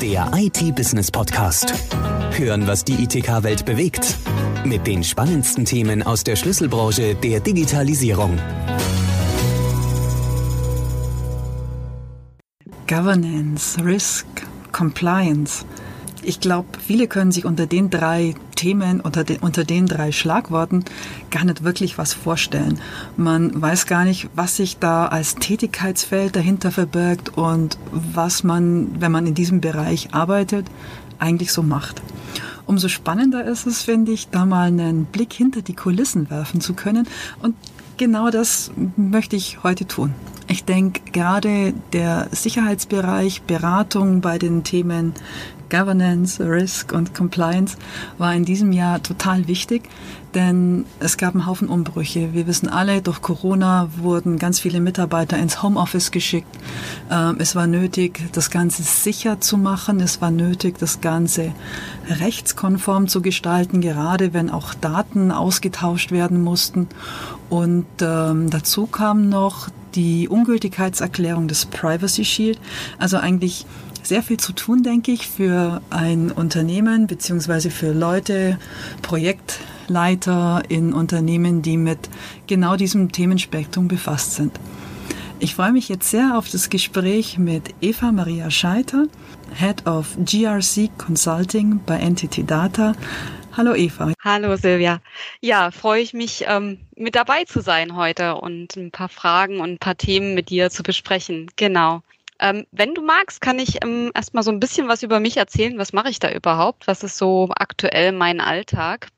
Der IT-Business-Podcast. Hören, was die ITK-Welt bewegt. Mit den spannendsten Themen aus der Schlüsselbranche der Digitalisierung. Governance, Risk, Compliance. Ich glaube, viele können sich unter den drei Themen, unter den, unter den drei Schlagworten gar nicht wirklich was vorstellen. Man weiß gar nicht, was sich da als Tätigkeitsfeld dahinter verbirgt und was man, wenn man in diesem Bereich arbeitet, eigentlich so macht. Umso spannender ist es, finde ich, da mal einen Blick hinter die Kulissen werfen zu können. Und genau das möchte ich heute tun. Ich denke, gerade der Sicherheitsbereich, Beratung bei den Themen Governance, Risk und Compliance war in diesem Jahr total wichtig, denn es gab einen Haufen Umbrüche. Wir wissen alle, durch Corona wurden ganz viele Mitarbeiter ins Homeoffice geschickt. Ähm, es war nötig, das Ganze sicher zu machen. Es war nötig, das Ganze rechtskonform zu gestalten, gerade wenn auch Daten ausgetauscht werden mussten. Und ähm, dazu kam noch die Ungültigkeitserklärung des Privacy Shield, also eigentlich sehr viel zu tun, denke ich, für ein Unternehmen beziehungsweise für Leute, Projektleiter in Unternehmen, die mit genau diesem Themenspektrum befasst sind. Ich freue mich jetzt sehr auf das Gespräch mit Eva Maria Scheiter, Head of GRC Consulting bei Entity Data. Hallo Eva. Hallo Silvia. Ja, freue ich mich, ähm, mit dabei zu sein heute und ein paar Fragen und ein paar Themen mit dir zu besprechen. Genau. Ähm, wenn du magst, kann ich ähm, erstmal so ein bisschen was über mich erzählen. Was mache ich da überhaupt? Was ist so aktuell mein Alltag?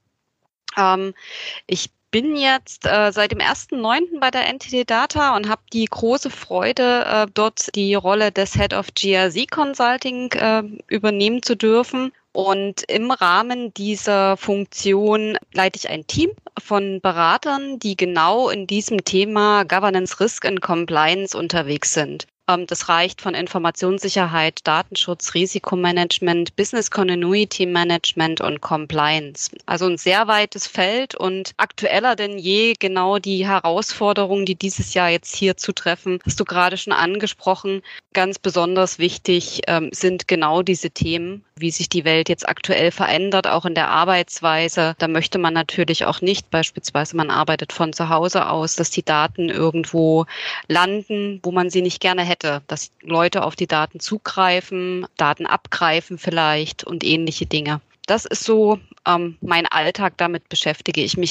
Ich bin jetzt äh, seit dem 1.9. bei der NTT Data und habe die große Freude, äh, dort die Rolle des Head of GRC Consulting äh, übernehmen zu dürfen. Und im Rahmen dieser Funktion leite ich ein Team von Beratern, die genau in diesem Thema Governance, Risk and Compliance unterwegs sind. Ähm, das reicht von Informationssicherheit, Datenschutz, Risikomanagement, Business Continuity Management und Compliance. Also ein sehr weites Feld und aktueller denn je genau die Herausforderungen, die dieses Jahr jetzt hier zutreffen, hast du gerade schon angesprochen. Ganz besonders wichtig ähm, sind genau diese Themen, wie sich die Welt jetzt aktuell verändert, auch in der Arbeitsweise. Da möchte man natürlich auch nicht, beispielsweise man arbeitet von zu Hause aus, dass die Daten irgendwo landen, wo man sie nicht gerne hätte, dass Leute auf die Daten zugreifen, Daten abgreifen vielleicht und ähnliche Dinge. Das ist so ähm, mein Alltag, damit beschäftige ich mich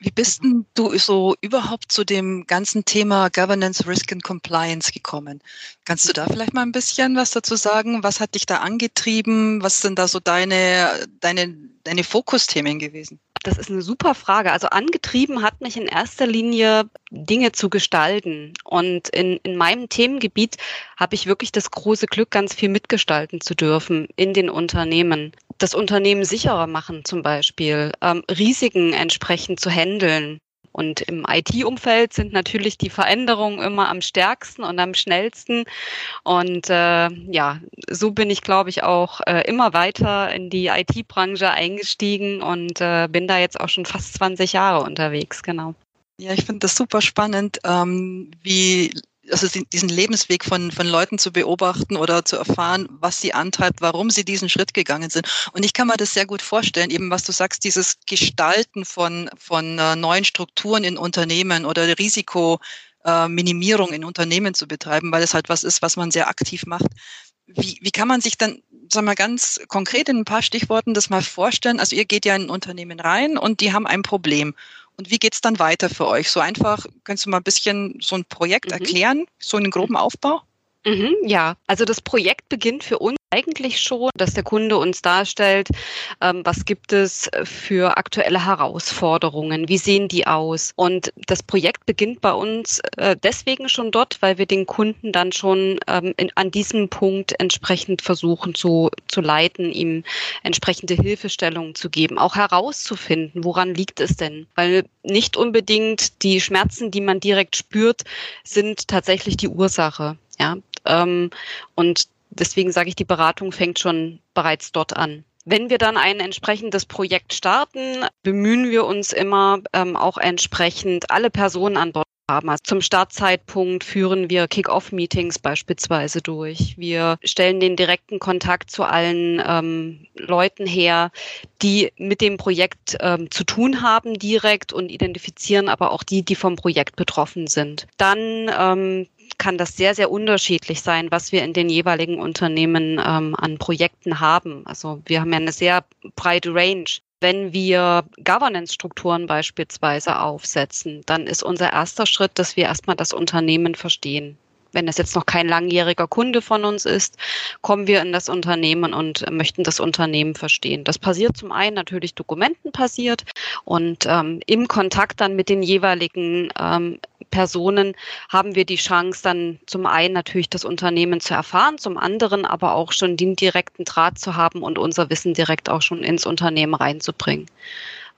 wie bist denn du so überhaupt zu dem ganzen Thema Governance, Risk and Compliance gekommen? Kannst du da vielleicht mal ein bisschen was dazu sagen? Was hat dich da angetrieben? Was sind da so deine, deine, deine Fokusthemen gewesen? Das ist eine super Frage. Also angetrieben hat mich in erster Linie Dinge zu gestalten. Und in, in meinem Themengebiet habe ich wirklich das große Glück, ganz viel mitgestalten zu dürfen in den Unternehmen. Das Unternehmen sicherer machen zum Beispiel, ähm, Risiken entsprechend zu handeln. Und im IT-Umfeld sind natürlich die Veränderungen immer am stärksten und am schnellsten. Und äh, ja, so bin ich, glaube ich, auch äh, immer weiter in die IT-Branche eingestiegen und äh, bin da jetzt auch schon fast 20 Jahre unterwegs, genau. Ja, ich finde das super spannend, ähm, wie also diesen Lebensweg von, von Leuten zu beobachten oder zu erfahren, was sie antreibt, warum sie diesen Schritt gegangen sind. Und ich kann mir das sehr gut vorstellen, eben was du sagst, dieses Gestalten von, von äh, neuen Strukturen in Unternehmen oder Risikominimierung in Unternehmen zu betreiben, weil es halt was ist, was man sehr aktiv macht. Wie, wie kann man sich dann, sagen wir ganz konkret in ein paar Stichworten das mal vorstellen? Also ihr geht ja in ein Unternehmen rein und die haben ein Problem. Und wie geht's dann weiter für euch? So einfach, kannst du mal ein bisschen so ein Projekt mhm. erklären, so einen groben Aufbau? Mhm, ja, also das Projekt beginnt für uns eigentlich schon, dass der Kunde uns darstellt, ähm, was gibt es für aktuelle Herausforderungen, wie sehen die aus. Und das Projekt beginnt bei uns äh, deswegen schon dort, weil wir den Kunden dann schon ähm, an diesem Punkt entsprechend versuchen zu, zu leiten, ihm entsprechende Hilfestellungen zu geben, auch herauszufinden, woran liegt es denn. Weil nicht unbedingt die Schmerzen, die man direkt spürt, sind tatsächlich die Ursache. Ja, ähm, und deswegen sage ich, die Beratung fängt schon bereits dort an. Wenn wir dann ein entsprechendes Projekt starten, bemühen wir uns immer ähm, auch entsprechend alle Personen an Bord haben. Also zum Startzeitpunkt führen wir Kick-Off-Meetings beispielsweise durch. Wir stellen den direkten Kontakt zu allen ähm, Leuten her, die mit dem Projekt ähm, zu tun haben direkt und identifizieren aber auch die, die vom Projekt betroffen sind. Dann ähm, kann das sehr, sehr unterschiedlich sein, was wir in den jeweiligen Unternehmen ähm, an Projekten haben. Also wir haben ja eine sehr breite Range. Wenn wir Governance-Strukturen beispielsweise aufsetzen, dann ist unser erster Schritt, dass wir erstmal das Unternehmen verstehen. Wenn es jetzt noch kein langjähriger Kunde von uns ist, kommen wir in das Unternehmen und möchten das Unternehmen verstehen. Das passiert zum einen natürlich Dokumenten passiert und ähm, im Kontakt dann mit den jeweiligen ähm, Personen haben wir die Chance, dann zum einen natürlich das Unternehmen zu erfahren, zum anderen aber auch schon den direkten Draht zu haben und unser Wissen direkt auch schon ins Unternehmen reinzubringen.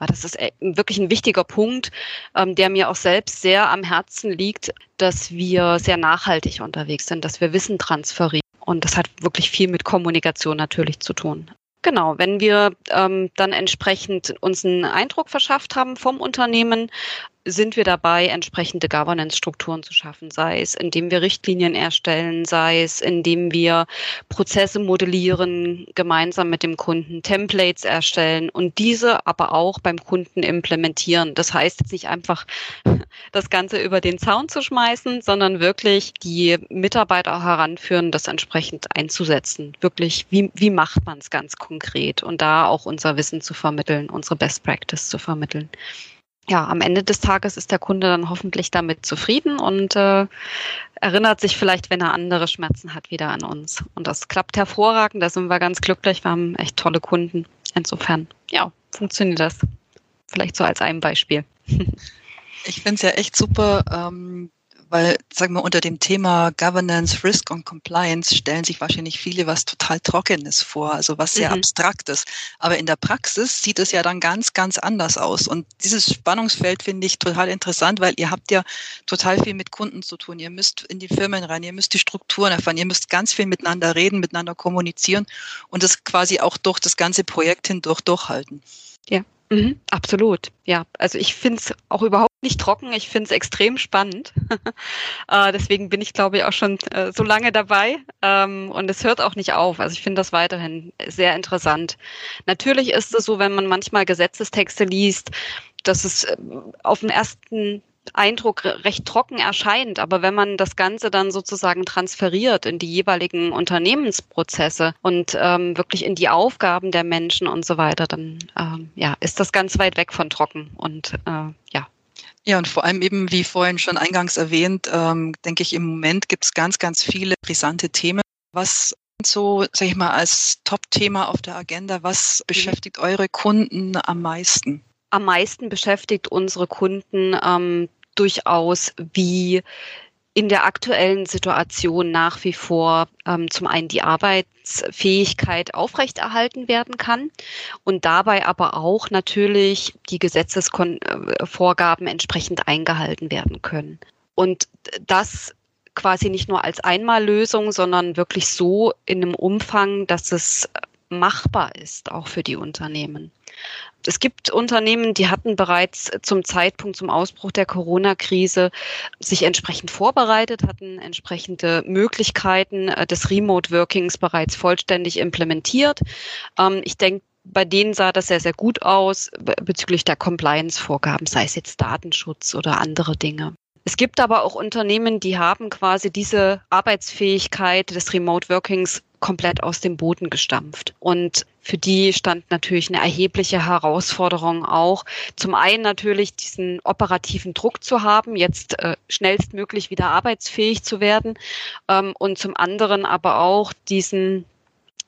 Das ist äh, wirklich ein wichtiger Punkt, ähm, der mir auch selbst sehr am Herzen liegt, dass wir sehr nachhaltig unterwegs sind, dass wir Wissen transferieren. Und das hat wirklich viel mit Kommunikation natürlich zu tun. Genau, wenn wir ähm, dann entsprechend uns einen Eindruck verschafft haben vom Unternehmen, sind wir dabei, entsprechende Governance-Strukturen zu schaffen, sei es indem wir Richtlinien erstellen, sei es indem wir Prozesse modellieren, gemeinsam mit dem Kunden Templates erstellen und diese aber auch beim Kunden implementieren. Das heißt jetzt nicht einfach das Ganze über den Zaun zu schmeißen, sondern wirklich die Mitarbeiter heranführen, das entsprechend einzusetzen. Wirklich, wie, wie macht man es ganz konkret und da auch unser Wissen zu vermitteln, unsere Best Practice zu vermitteln ja, am Ende des Tages ist der Kunde dann hoffentlich damit zufrieden und äh, erinnert sich vielleicht, wenn er andere Schmerzen hat, wieder an uns. Und das klappt hervorragend, da sind wir ganz glücklich. Wir haben echt tolle Kunden. Insofern, ja, funktioniert das. Vielleicht so als ein Beispiel. Ich finde es ja echt super, ähm, weil, sagen wir, unter dem Thema Governance, Risk und Compliance stellen sich wahrscheinlich viele was total Trockenes vor, also was sehr mhm. Abstraktes. Aber in der Praxis sieht es ja dann ganz, ganz anders aus. Und dieses Spannungsfeld finde ich total interessant, weil ihr habt ja total viel mit Kunden zu tun. Ihr müsst in die Firmen rein, ihr müsst die Strukturen erfahren, ihr müsst ganz viel miteinander reden, miteinander kommunizieren und das quasi auch durch das ganze Projekt hindurch durchhalten. Ja. Mhm, absolut, ja. Also ich finde es auch überhaupt nicht trocken, ich finde es extrem spannend. äh, deswegen bin ich, glaube ich, auch schon äh, so lange dabei ähm, und es hört auch nicht auf. Also ich finde das weiterhin sehr interessant. Natürlich ist es so, wenn man manchmal Gesetzestexte liest, dass es äh, auf den ersten Eindruck recht trocken erscheint. Aber wenn man das Ganze dann sozusagen transferiert in die jeweiligen Unternehmensprozesse und ähm, wirklich in die Aufgaben der Menschen und so weiter, dann ähm, ja, ist das ganz weit weg von trocken und äh, ja. Ja, und vor allem eben, wie vorhin schon eingangs erwähnt, ähm, denke ich, im Moment gibt es ganz, ganz viele brisante Themen. Was so, sag ich mal, als Top-Thema auf der Agenda, was mhm. beschäftigt eure Kunden am meisten? Am meisten beschäftigt unsere Kunden ähm, durchaus, wie in der aktuellen Situation nach wie vor ähm, zum einen die Arbeitsfähigkeit aufrechterhalten werden kann und dabei aber auch natürlich die Gesetzesvorgaben entsprechend eingehalten werden können. Und das quasi nicht nur als Einmallösung, sondern wirklich so in einem Umfang, dass es machbar ist, auch für die Unternehmen. Es gibt Unternehmen, die hatten bereits zum Zeitpunkt zum Ausbruch der Corona-Krise sich entsprechend vorbereitet, hatten entsprechende Möglichkeiten äh, des Remote Workings bereits vollständig implementiert. Ähm, ich denke, bei denen sah das sehr, sehr gut aus bezüglich der Compliance-Vorgaben, sei es jetzt Datenschutz oder andere Dinge. Es gibt aber auch Unternehmen, die haben quasi diese Arbeitsfähigkeit des Remote Workings komplett aus dem Boden gestampft. Und für die stand natürlich eine erhebliche Herausforderung auch. Zum einen natürlich diesen operativen Druck zu haben, jetzt äh, schnellstmöglich wieder arbeitsfähig zu werden. Ähm, und zum anderen aber auch diesen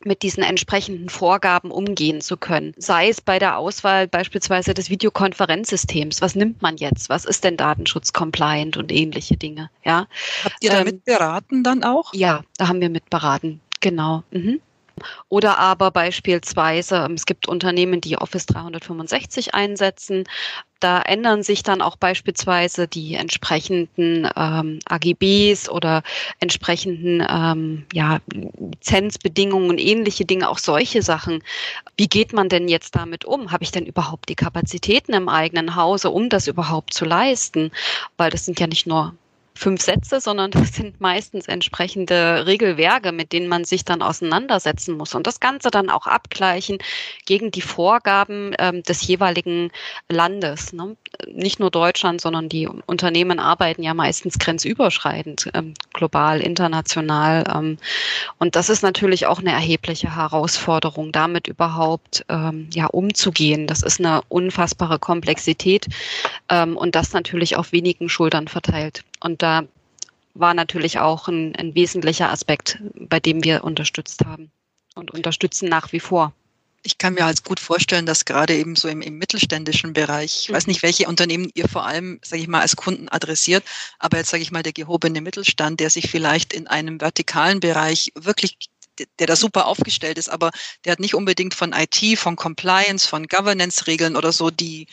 mit diesen entsprechenden Vorgaben umgehen zu können. Sei es bei der Auswahl beispielsweise des Videokonferenzsystems. Was nimmt man jetzt? Was ist denn Datenschutz-compliant und ähnliche Dinge? Ja. Habt ihr da ähm, mit beraten dann auch? Ja, da haben wir mit beraten. Genau. Mhm. Oder aber beispielsweise, ähm, es gibt Unternehmen, die Office 365 einsetzen. Da ändern sich dann auch beispielsweise die entsprechenden ähm, AGBs oder entsprechenden ähm, ja, Lizenzbedingungen, ähnliche Dinge, auch solche Sachen. Wie geht man denn jetzt damit um? Habe ich denn überhaupt die Kapazitäten im eigenen Hause, um das überhaupt zu leisten? Weil das sind ja nicht nur fünf Sätze, sondern das sind meistens entsprechende Regelwerke, mit denen man sich dann auseinandersetzen muss und das Ganze dann auch abgleichen gegen die Vorgaben ähm, des jeweiligen Landes. Ne? Nicht nur Deutschland, sondern die Unternehmen arbeiten ja meistens grenzüberschreitend, ähm, global, international. Ähm, und das ist natürlich auch eine erhebliche Herausforderung, damit überhaupt ähm, ja umzugehen. Das ist eine unfassbare Komplexität ähm, und das natürlich auf wenigen Schultern verteilt. Und da war natürlich auch ein, ein wesentlicher Aspekt, bei dem wir unterstützt haben und unterstützen nach wie vor. Ich kann mir halt gut vorstellen, dass gerade eben so im, im mittelständischen Bereich, ich weiß nicht, welche Unternehmen ihr vor allem, sage ich mal, als Kunden adressiert, aber jetzt sage ich mal, der gehobene Mittelstand, der sich vielleicht in einem vertikalen Bereich wirklich der da super aufgestellt ist, aber der hat nicht unbedingt von IT, von Compliance, von Governance-Regeln oder so die,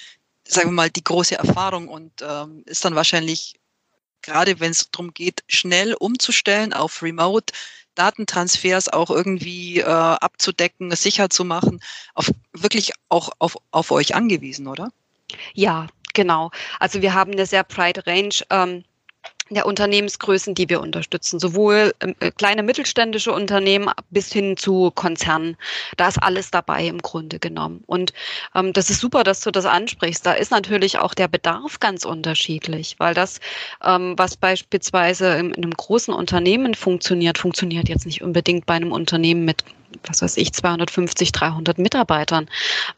sagen wir mal, die große Erfahrung und ähm, ist dann wahrscheinlich gerade wenn es darum geht, schnell umzustellen auf Remote, Datentransfers auch irgendwie äh, abzudecken, sicher zu machen, auf, wirklich auch auf, auf euch angewiesen, oder? Ja, genau. Also wir haben eine sehr breite Range ähm, der Unternehmensgrößen, die wir unterstützen, sowohl ähm, äh, kleine mittelständische Unternehmen bis hin zu Konzernen. Da ist alles dabei im Grunde genommen. Und ähm, das ist super, dass du das ansprichst. Da ist natürlich auch der Bedarf ganz unterschiedlich, weil das, ähm, was beispielsweise in, in einem großen Unternehmen funktioniert, funktioniert jetzt nicht unbedingt bei einem Unternehmen mit was weiß ich, 250, 300 Mitarbeitern.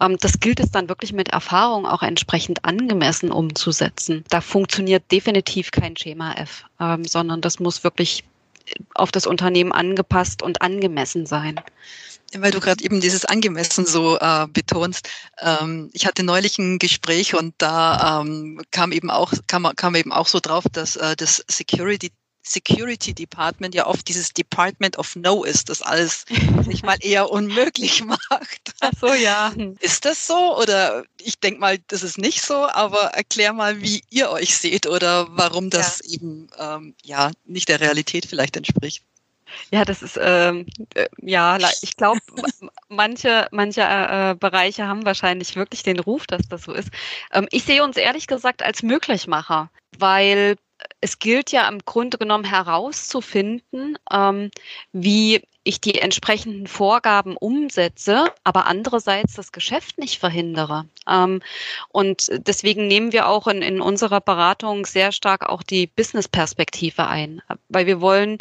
Ähm, das gilt es dann wirklich mit Erfahrung auch entsprechend angemessen umzusetzen. Da funktioniert definitiv kein Schema F, ähm, sondern das muss wirklich auf das Unternehmen angepasst und angemessen sein. Weil du gerade eben dieses angemessen so äh, betonst. Ähm, ich hatte neulich ein Gespräch und da ähm, kam eben auch kam, kam eben auch so drauf, dass äh, das Security Security Department ja oft dieses Department of No ist, das alles sich mal eher unmöglich macht. Ach so, ja. Ist das so? Oder ich denke mal, das ist nicht so, aber erklär mal, wie ihr euch seht oder warum das ja. eben ähm, ja nicht der Realität vielleicht entspricht. Ja, das ist ähm, äh, ja, ich glaube, manche manche äh, Bereiche haben wahrscheinlich wirklich den Ruf, dass das so ist. Ähm, ich sehe uns ehrlich gesagt als Möglichmacher, weil es gilt ja im Grunde genommen herauszufinden, ähm, wie ich die entsprechenden Vorgaben umsetze, aber andererseits das Geschäft nicht verhindere. Ähm, und deswegen nehmen wir auch in, in unserer Beratung sehr stark auch die Business-Perspektive ein, weil wir wollen,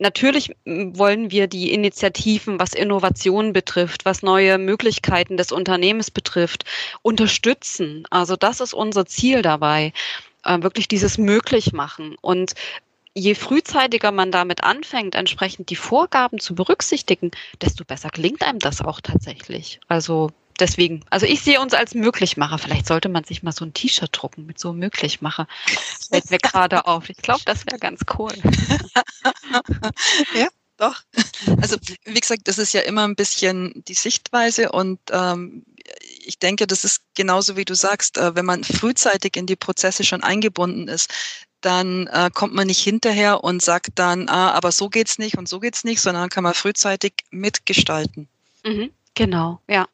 natürlich wollen wir die Initiativen, was Innovation betrifft, was neue Möglichkeiten des Unternehmens betrifft, unterstützen. Also das ist unser Ziel dabei äh, wirklich dieses möglich machen. Und je frühzeitiger man damit anfängt, entsprechend die Vorgaben zu berücksichtigen, desto besser gelingt einem das auch tatsächlich. Also deswegen, also ich sehe uns als Möglichmacher. Vielleicht sollte man sich mal so ein T-Shirt drucken mit so Möglichmacher. Fällt mir gerade auf. Ich glaube, das wäre ganz cool. ja, doch. Also wie gesagt, das ist ja immer ein bisschen die Sichtweise und ähm, ich denke, das ist genauso wie du sagst, äh, wenn man frühzeitig in die Prozesse schon eingebunden ist, dann äh, kommt man nicht hinterher und sagt dann, ah, aber so geht's nicht und so geht's nicht, sondern kann man frühzeitig mitgestalten. Mhm, genau, ja.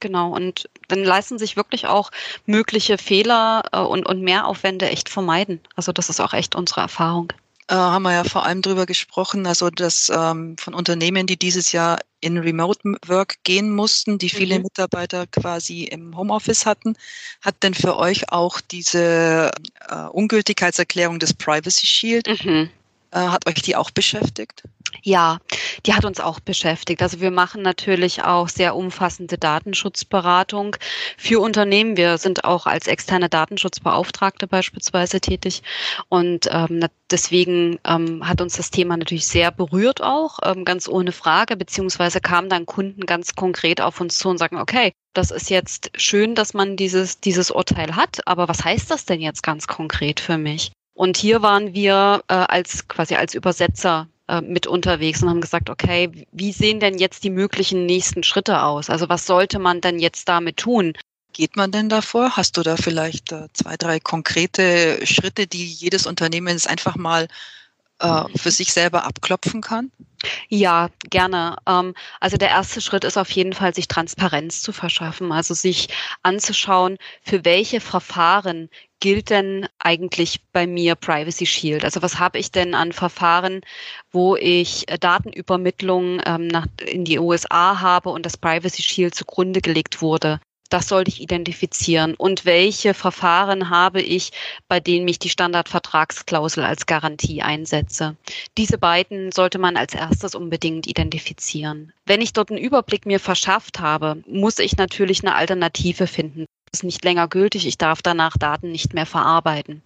Genau, und dann leisten sich wirklich auch mögliche Fehler äh, und, und Mehraufwände echt vermeiden. Also das ist auch echt unsere Erfahrung äh, haben wir ja vor allem drüber gesprochen, also dass ähm, von Unternehmen, die dieses Jahr in Remote Work gehen mussten, die viele mhm. Mitarbeiter quasi im Homeoffice hatten, hat denn für euch auch diese äh, Ungültigkeitserklärung des Privacy Shield, mhm. äh, hat euch die auch beschäftigt? Ja, die hat uns auch beschäftigt. Also wir machen natürlich auch sehr umfassende Datenschutzberatung für Unternehmen. Wir sind auch als externe Datenschutzbeauftragte beispielsweise tätig. Und ähm, deswegen ähm, hat uns das Thema natürlich sehr berührt auch, ähm, ganz ohne Frage, beziehungsweise kamen dann Kunden ganz konkret auf uns zu und sagen, okay, das ist jetzt schön, dass man dieses, dieses Urteil hat, aber was heißt das denn jetzt ganz konkret für mich? Und hier waren wir äh, als quasi als Übersetzer äh, mit unterwegs und haben gesagt, okay, wie sehen denn jetzt die möglichen nächsten Schritte aus? Also was sollte man denn jetzt damit tun? geht man denn davor? Hast du da vielleicht äh, zwei, drei konkrete Schritte, die jedes Unternehmen einfach mal äh, für sich selber abklopfen kann? Ja, gerne. Ähm, also der erste Schritt ist auf jeden Fall, sich Transparenz zu verschaffen, also sich anzuschauen, für welche Verfahren gilt denn eigentlich bei mir Privacy Shield? Also was habe ich denn an Verfahren, wo ich äh, Datenübermittlung ähm, nach, in die USA habe und das Privacy Shield zugrunde gelegt wurde? Das sollte ich identifizieren. Und welche Verfahren habe ich, bei denen mich die Standardvertragsklausel als Garantie einsetze? Diese beiden sollte man als erstes unbedingt identifizieren. Wenn ich dort einen Überblick mir verschafft habe, muss ich natürlich eine Alternative finden ist nicht länger gültig, ich darf danach Daten nicht mehr verarbeiten.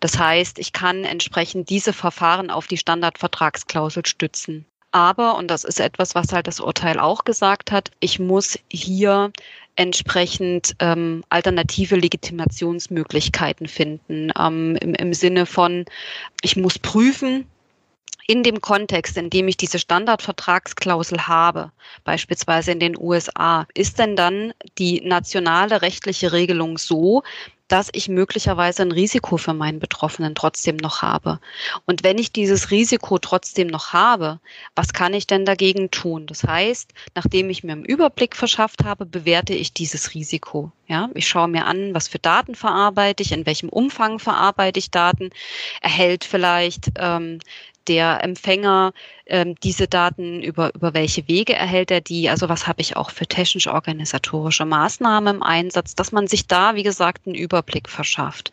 Das heißt, ich kann entsprechend diese Verfahren auf die Standardvertragsklausel stützen. Aber, und das ist etwas, was halt das Urteil auch gesagt hat, ich muss hier entsprechend ähm, alternative Legitimationsmöglichkeiten finden. Ähm, im, Im Sinne von, ich muss prüfen, in dem Kontext, in dem ich diese Standardvertragsklausel habe, beispielsweise in den USA, ist denn dann die nationale rechtliche Regelung so, dass ich möglicherweise ein Risiko für meinen Betroffenen trotzdem noch habe. Und wenn ich dieses Risiko trotzdem noch habe, was kann ich denn dagegen tun? Das heißt, nachdem ich mir einen Überblick verschafft habe, bewerte ich dieses Risiko. Ja, ich schaue mir an, was für Daten verarbeite ich, in welchem Umfang verarbeite ich Daten, erhält vielleicht ähm, der Empfänger ähm, diese Daten, über, über welche Wege erhält er die, also was habe ich auch für technisch-organisatorische Maßnahmen im Einsatz, dass man sich da, wie gesagt, einen Überblick verschafft.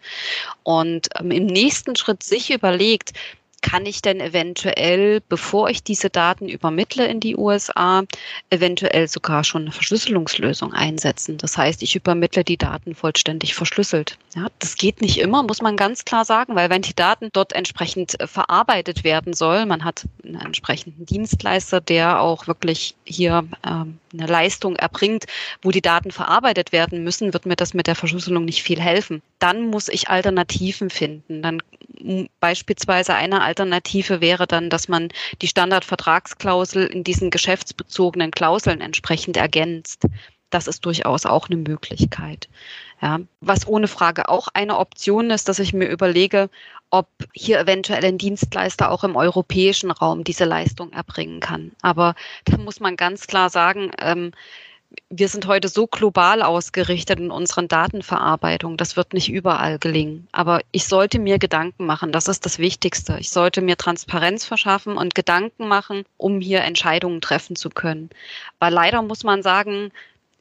Und ähm, im nächsten Schritt sich überlegt, kann ich denn eventuell, bevor ich diese Daten übermittle in die USA, eventuell sogar schon eine Verschlüsselungslösung einsetzen. Das heißt, ich übermittle die Daten vollständig verschlüsselt. Ja, das geht nicht immer, muss man ganz klar sagen, weil wenn die Daten dort entsprechend äh, verarbeitet werden soll, man hat einen entsprechenden Dienstleister, der auch wirklich hier ähm, eine Leistung erbringt, wo die Daten verarbeitet werden müssen, wird mir das mit der Verschlüsselung nicht viel helfen. Dann muss ich Alternativen finden. Dann beispielsweise eine Alternative wäre dann, dass man die Standardvertragsklausel in diesen geschäftsbezogenen Klauseln entsprechend ergänzt. Das ist durchaus auch eine Möglichkeit. Ja, was ohne Frage auch eine Option ist, dass ich mir überlege, ob hier eventuell ein Dienstleister auch im europäischen Raum diese Leistung erbringen kann. Aber da muss man ganz klar sagen, ähm, wir sind heute so global ausgerichtet in unseren Datenverarbeitung. Das wird nicht überall gelingen. Aber ich sollte mir Gedanken machen. Das ist das Wichtigste. Ich sollte mir Transparenz verschaffen und Gedanken machen, um hier Entscheidungen treffen zu können. Weil leider muss man sagen,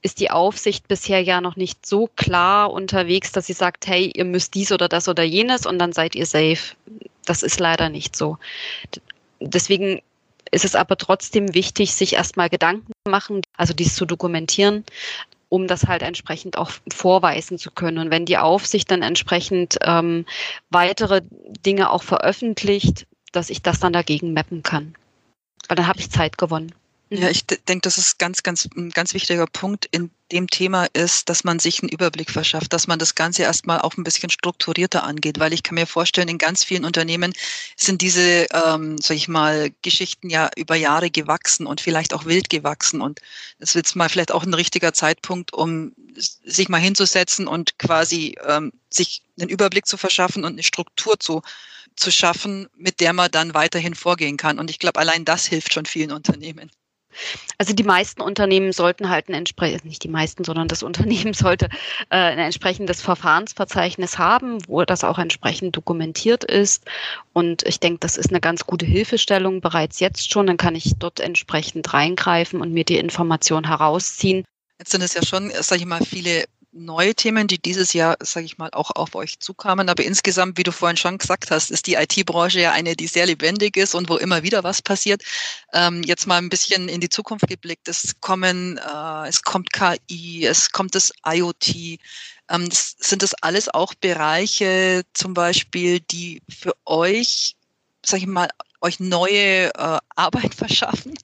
ist die Aufsicht bisher ja noch nicht so klar unterwegs, dass sie sagt, hey, ihr müsst dies oder das oder jenes und dann seid ihr safe. Das ist leider nicht so. Deswegen ist es aber trotzdem wichtig, sich erstmal Gedanken zu machen, also dies zu dokumentieren, um das halt entsprechend auch vorweisen zu können. Und wenn die Aufsicht dann entsprechend ähm, weitere Dinge auch veröffentlicht, dass ich das dann dagegen mappen kann. Weil dann habe ich Zeit gewonnen. Ja, ich denke, das ist ganz, ganz, ein ganz wichtiger Punkt in dem Thema ist, dass man sich einen Überblick verschafft, dass man das Ganze erstmal auch ein bisschen strukturierter angeht, weil ich kann mir vorstellen, in ganz vielen Unternehmen sind diese, ähm, sag ich mal, Geschichten ja über Jahre gewachsen und vielleicht auch wild gewachsen und es wird mal vielleicht auch ein richtiger Zeitpunkt, um sich mal hinzusetzen und quasi ähm, sich einen Überblick zu verschaffen und eine Struktur zu zu schaffen, mit der man dann weiterhin vorgehen kann. Und ich glaube, allein das hilft schon vielen Unternehmen. Also die meisten Unternehmen sollten halt ein entsprechendes, nicht die meisten, sondern das Unternehmen sollte äh, ein entsprechendes Verfahrensverzeichnis haben, wo das auch entsprechend dokumentiert ist. Und ich denke, das ist eine ganz gute Hilfestellung bereits jetzt schon. Dann kann ich dort entsprechend reingreifen und mir die Information herausziehen. Jetzt sind es ja schon, sage ich mal, viele neue Themen, die dieses Jahr, sage ich mal, auch auf euch zukamen. Aber insgesamt, wie du vorhin schon gesagt hast, ist die IT-Branche ja eine, die sehr lebendig ist und wo immer wieder was passiert. Ähm, jetzt mal ein bisschen in die Zukunft geblickt. Es kommen, äh, es kommt KI, es kommt das IoT. Ähm, das, sind das alles auch Bereiche, zum Beispiel, die für euch, sage ich mal, euch neue äh, Arbeit verschaffen?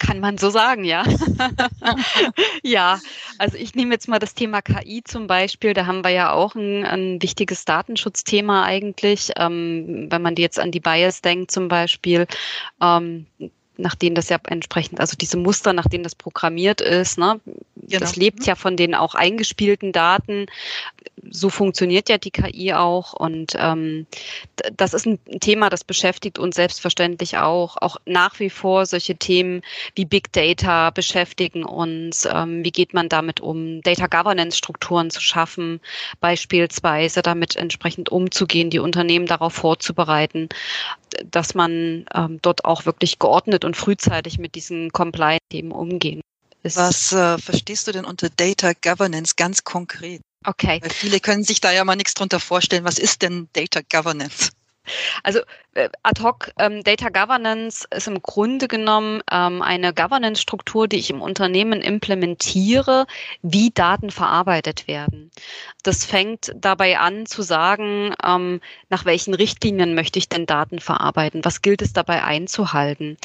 Kann man so sagen, ja. ja, Also ich nehme jetzt mal das Thema KI zum Beispiel. Da haben wir ja auch ein, ein wichtiges Datenschutzthema eigentlich. Ähm, wenn man jetzt an die Bias denkt zum Beispiel, ähm, nach denen das ja entsprechend, also diese Muster, nach denen das programmiert ist, ne? Genau. Das lebt ja von den auch eingespielten Daten. So funktioniert ja die KI auch. Und ähm, das ist ein Thema, das beschäftigt uns selbstverständlich auch. Auch nach wie vor solche Themen wie Big Data beschäftigen uns. Ähm, wie geht man damit um, Data Governance Strukturen zu schaffen, beispielsweise damit entsprechend umzugehen, die Unternehmen darauf vorzubereiten, dass man ähm, dort auch wirklich geordnet und frühzeitig mit diesen Compliance-Themen umgehen. Was äh, verstehst du denn unter Data Governance ganz konkret? Okay. Weil viele können sich da ja mal nichts drunter vorstellen. Was ist denn Data Governance? Also äh, ad hoc ähm, Data Governance ist im Grunde genommen ähm, eine Governance-Struktur, die ich im Unternehmen implementiere, wie Daten verarbeitet werden. Das fängt dabei an zu sagen, ähm, nach welchen Richtlinien möchte ich denn Daten verarbeiten? Was gilt es dabei einzuhalten?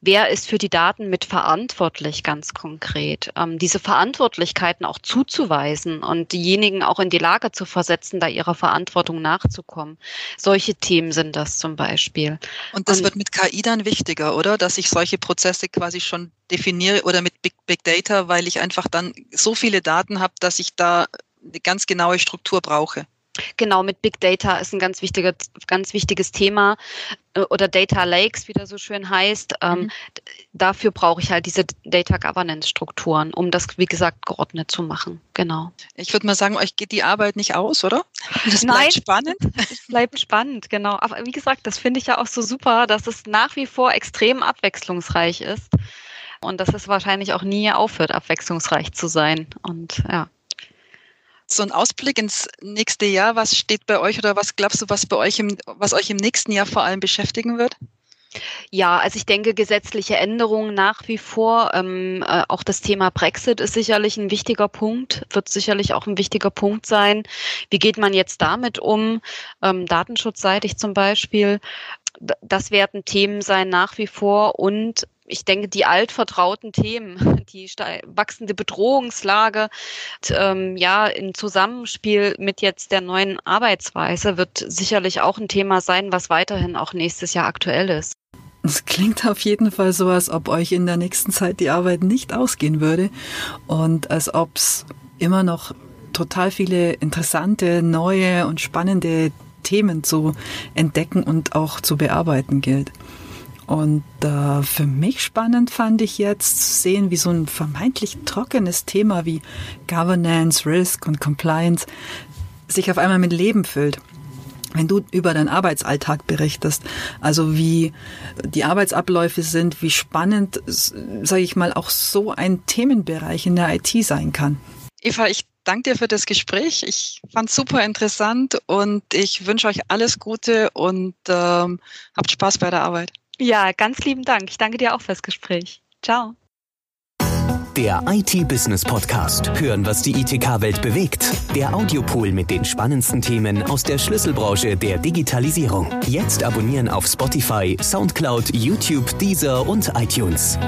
Wer ist für die Daten mit verantwortlich ganz konkret? Ähm, diese Verantwortlichkeiten auch zuzuweisen und diejenigen auch in die Lage zu versetzen, da ihrer Verantwortung nachzukommen. Solche Themen sind das zum Beispiel. Und das und, wird mit KI dann wichtiger, oder? Dass ich solche Prozesse quasi schon definiere oder mit Big, Big Data, weil ich einfach dann so viele Daten habe, dass ich da eine ganz genaue Struktur brauche. Genau, mit Big Data ist ein ganz, wichtiger, ganz wichtiges Thema äh, oder Data Lakes, wie das so schön heißt. Ähm, mhm. Dafür brauche ich halt diese Data Governance Strukturen, um das, wie gesagt, geordnet zu machen. Genau. Ich würde mal sagen, euch geht die Arbeit nicht aus, oder? Das bleibt Nein, spannend. Es bleibt spannend, genau. Aber wie gesagt, das finde ich ja auch so super, dass es nach wie vor extrem abwechslungsreich ist. Und dass es wahrscheinlich auch nie aufhört, abwechslungsreich zu sein. Und ja so ein Ausblick ins nächste Jahr. Was steht bei euch oder was glaubst du, was bei euch im, was euch im nächsten Jahr vor allem beschäftigen wird? Ja, also ich denke, gesetzliche Änderungen nach wie vor. Ähm, äh, auch das Thema Brexit ist sicherlich ein wichtiger Punkt, wird sicherlich auch ein wichtiger Punkt sein. Wie geht man jetzt damit um? Ähm, datenschutzseitig zum Beispiel. Das werden Themen sein nach wie vor und ich denke, die altvertrauten Themen, die wachsende Bedrohungslage, ähm, ja, im Zusammenspiel mit jetzt der neuen Arbeitsweise wird sicherlich auch ein Thema sein, was weiterhin auch nächstes Jahr aktuell ist. Es klingt auf jeden Fall so, als ob euch in der nächsten Zeit die Arbeit nicht ausgehen würde und als ob es immer noch total viele interessante, neue und spannende Themen zu entdecken und auch zu bearbeiten gilt. Und äh, für mich spannend fand ich jetzt zu sehen, wie so ein vermeintlich trockenes Thema wie Governance, Risk und Compliance sich auf einmal mit Leben füllt. Wenn du über deinen Arbeitsalltag berichtest, also wie die Arbeitsabläufe sind, wie spannend, sage ich mal, auch so ein Themenbereich in der IT sein kann. Eva, ich danke dir für das Gespräch. Ich fand es super interessant und ich wünsche euch alles Gute und ähm, habt Spaß bei der Arbeit. Ja, ganz lieben Dank. Ich danke dir auch fürs Gespräch. Ciao. Der IT-Business Podcast. Hören, was die ITK-Welt bewegt. Der Audiopool mit den spannendsten Themen aus der Schlüsselbranche der Digitalisierung. Jetzt abonnieren auf Spotify, Soundcloud, YouTube, Deezer und iTunes.